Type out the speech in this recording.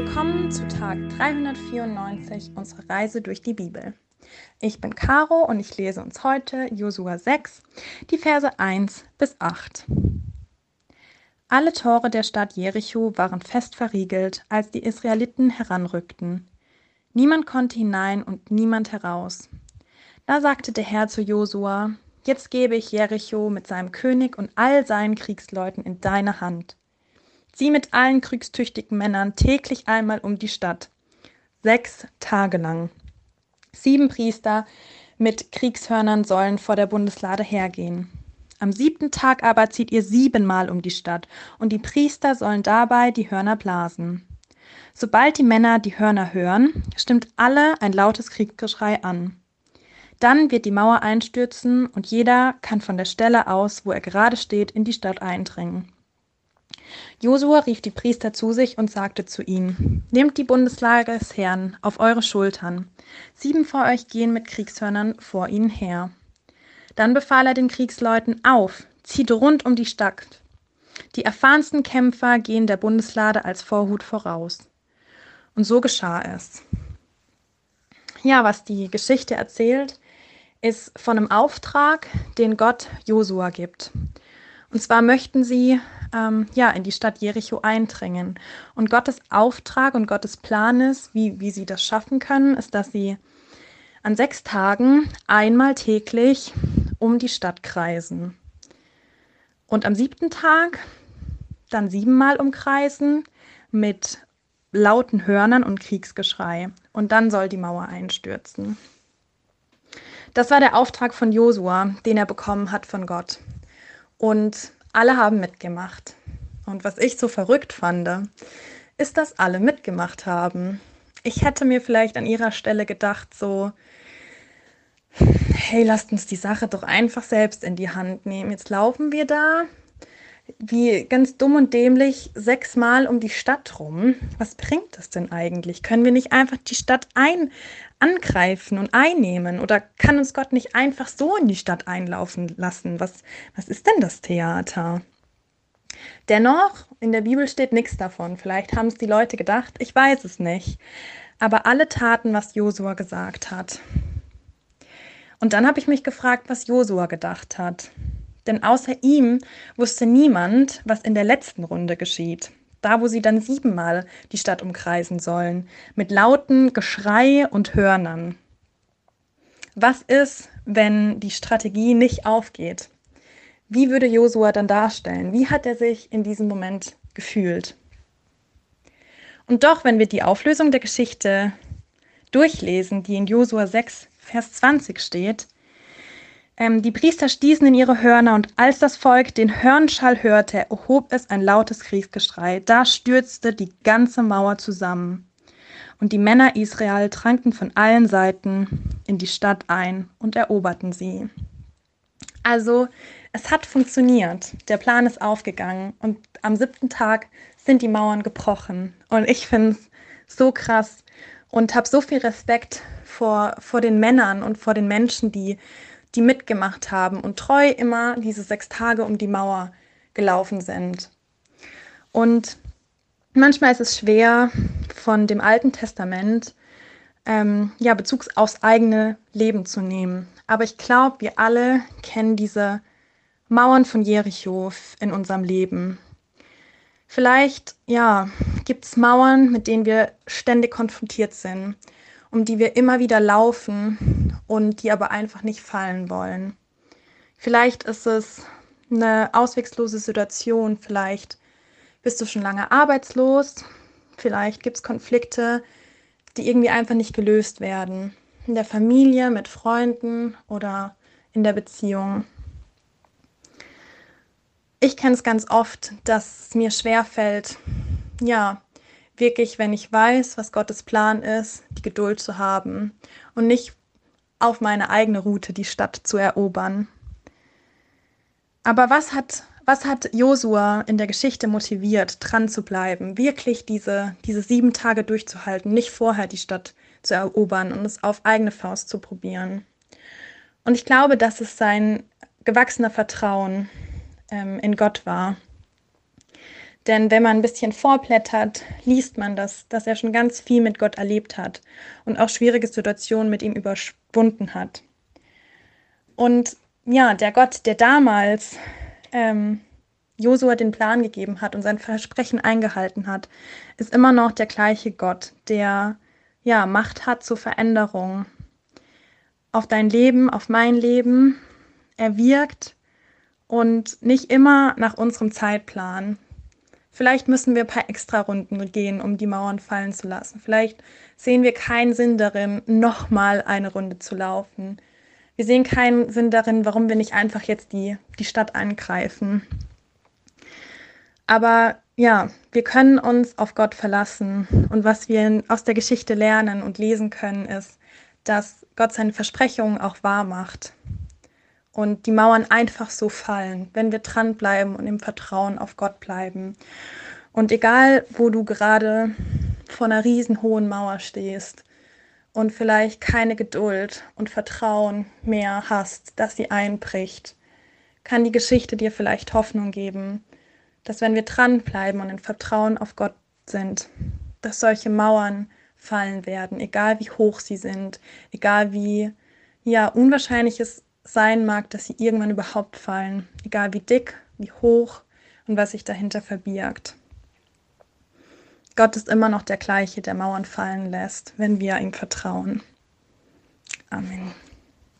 Willkommen zu Tag 394 unserer Reise durch die Bibel. Ich bin Caro und ich lese uns heute Josua 6, die Verse 1 bis 8. Alle Tore der Stadt Jericho waren fest verriegelt, als die Israeliten heranrückten. Niemand konnte hinein und niemand heraus. Da sagte der Herr zu Josua: Jetzt gebe ich Jericho mit seinem König und all seinen Kriegsleuten in deine Hand. Zieh mit allen kriegstüchtigen Männern täglich einmal um die Stadt. Sechs Tage lang. Sieben Priester mit Kriegshörnern sollen vor der Bundeslade hergehen. Am siebten Tag aber zieht ihr siebenmal um die Stadt, und die Priester sollen dabei die Hörner blasen. Sobald die Männer die Hörner hören, stimmt alle ein lautes Kriegsgeschrei an. Dann wird die Mauer einstürzen und jeder kann von der Stelle aus, wo er gerade steht, in die Stadt eindringen. Josua rief die Priester zu sich und sagte zu ihnen: Nehmt die Bundeslagesherren auf eure Schultern. Sieben vor euch gehen mit Kriegshörnern vor ihnen her. Dann befahl er den Kriegsleuten auf, zieht rund um die Stadt. Die erfahrensten Kämpfer gehen der Bundeslade als Vorhut voraus. Und so geschah es. Ja, was die Geschichte erzählt, ist von einem Auftrag, den Gott Josua gibt. Und zwar möchten sie ähm, ja in die Stadt Jericho eindringen. Und Gottes Auftrag und Gottes Plan ist, wie, wie sie das schaffen können, ist, dass sie an sechs Tagen einmal täglich um die Stadt kreisen. Und am siebten Tag dann siebenmal umkreisen mit lauten Hörnern und Kriegsgeschrei. Und dann soll die Mauer einstürzen. Das war der Auftrag von Josua, den er bekommen hat von Gott. Und alle haben mitgemacht. Und was ich so verrückt fand, ist, dass alle mitgemacht haben. Ich hätte mir vielleicht an ihrer Stelle gedacht, so, hey, lasst uns die Sache doch einfach selbst in die Hand nehmen. Jetzt laufen wir da wie ganz dumm und dämlich sechsmal um die Stadt rum. Was bringt das denn eigentlich? Können wir nicht einfach die Stadt ein angreifen und einnehmen? Oder kann uns Gott nicht einfach so in die Stadt einlaufen lassen? Was, was ist denn das Theater? Dennoch, in der Bibel steht nichts davon. Vielleicht haben es die Leute gedacht, ich weiß es nicht. Aber alle taten, was Josua gesagt hat. Und dann habe ich mich gefragt, was Josua gedacht hat. Denn außer ihm wusste niemand, was in der letzten Runde geschieht. Da, wo sie dann siebenmal die Stadt umkreisen sollen, mit lauten Geschrei und Hörnern. Was ist, wenn die Strategie nicht aufgeht? Wie würde Josua dann darstellen? Wie hat er sich in diesem Moment gefühlt? Und doch, wenn wir die Auflösung der Geschichte durchlesen, die in Josua 6, Vers 20 steht, ähm, die Priester stießen in ihre Hörner, und als das Volk den Hörnschall hörte, erhob es ein lautes Kriegsgeschrei. Da stürzte die ganze Mauer zusammen. Und die Männer Israel tranken von allen Seiten in die Stadt ein und eroberten sie. Also, es hat funktioniert. Der Plan ist aufgegangen. Und am siebten Tag sind die Mauern gebrochen. Und ich finde es so krass und habe so viel Respekt vor, vor den Männern und vor den Menschen, die die mitgemacht haben und treu immer diese sechs Tage um die Mauer gelaufen sind. Und manchmal ist es schwer, von dem Alten Testament ähm, ja, Bezug aufs eigene Leben zu nehmen. Aber ich glaube, wir alle kennen diese Mauern von Jericho in unserem Leben. Vielleicht, ja, gibt es Mauern, mit denen wir ständig konfrontiert sind, um die wir immer wieder laufen und die aber einfach nicht fallen wollen. Vielleicht ist es eine auswegslose Situation, vielleicht bist du schon lange arbeitslos, vielleicht gibt es Konflikte, die irgendwie einfach nicht gelöst werden. In der Familie, mit Freunden oder in der Beziehung. Ich kenne es ganz oft, dass es mir schwerfällt, ja, wirklich, wenn ich weiß, was Gottes Plan ist, die Geduld zu haben und nicht auf meine eigene Route die Stadt zu erobern. Aber was hat, was hat Josua in der Geschichte motiviert, dran zu bleiben, wirklich diese, diese sieben Tage durchzuhalten, nicht vorher die Stadt zu erobern und es auf eigene Faust zu probieren? Und ich glaube, dass es sein gewachsener Vertrauen ähm, in Gott war. Denn wenn man ein bisschen vorblättert, liest man das, dass er schon ganz viel mit Gott erlebt hat und auch schwierige Situationen mit ihm überwunden hat. Und ja, der Gott, der damals ähm, Josua den Plan gegeben hat und sein Versprechen eingehalten hat, ist immer noch der gleiche Gott, der ja Macht hat zur Veränderung auf dein Leben, auf mein Leben. Er wirkt und nicht immer nach unserem Zeitplan. Vielleicht müssen wir ein paar extra Runden gehen, um die Mauern fallen zu lassen. Vielleicht sehen wir keinen Sinn darin, nochmal eine Runde zu laufen. Wir sehen keinen Sinn darin, warum wir nicht einfach jetzt die, die Stadt angreifen. Aber ja, wir können uns auf Gott verlassen. Und was wir aus der Geschichte lernen und lesen können, ist, dass Gott seine Versprechungen auch wahr macht. Und die Mauern einfach so fallen, wenn wir dranbleiben und im Vertrauen auf Gott bleiben. Und egal, wo du gerade vor einer riesenhohen Mauer stehst und vielleicht keine Geduld und Vertrauen mehr hast, dass sie einbricht, kann die Geschichte dir vielleicht Hoffnung geben, dass wenn wir dranbleiben und in Vertrauen auf Gott sind, dass solche Mauern fallen werden, egal wie hoch sie sind, egal wie ja unwahrscheinlich es sein mag, dass sie irgendwann überhaupt fallen, egal wie dick, wie hoch und was sich dahinter verbirgt. Gott ist immer noch der gleiche, der Mauern fallen lässt, wenn wir ihm vertrauen. Amen.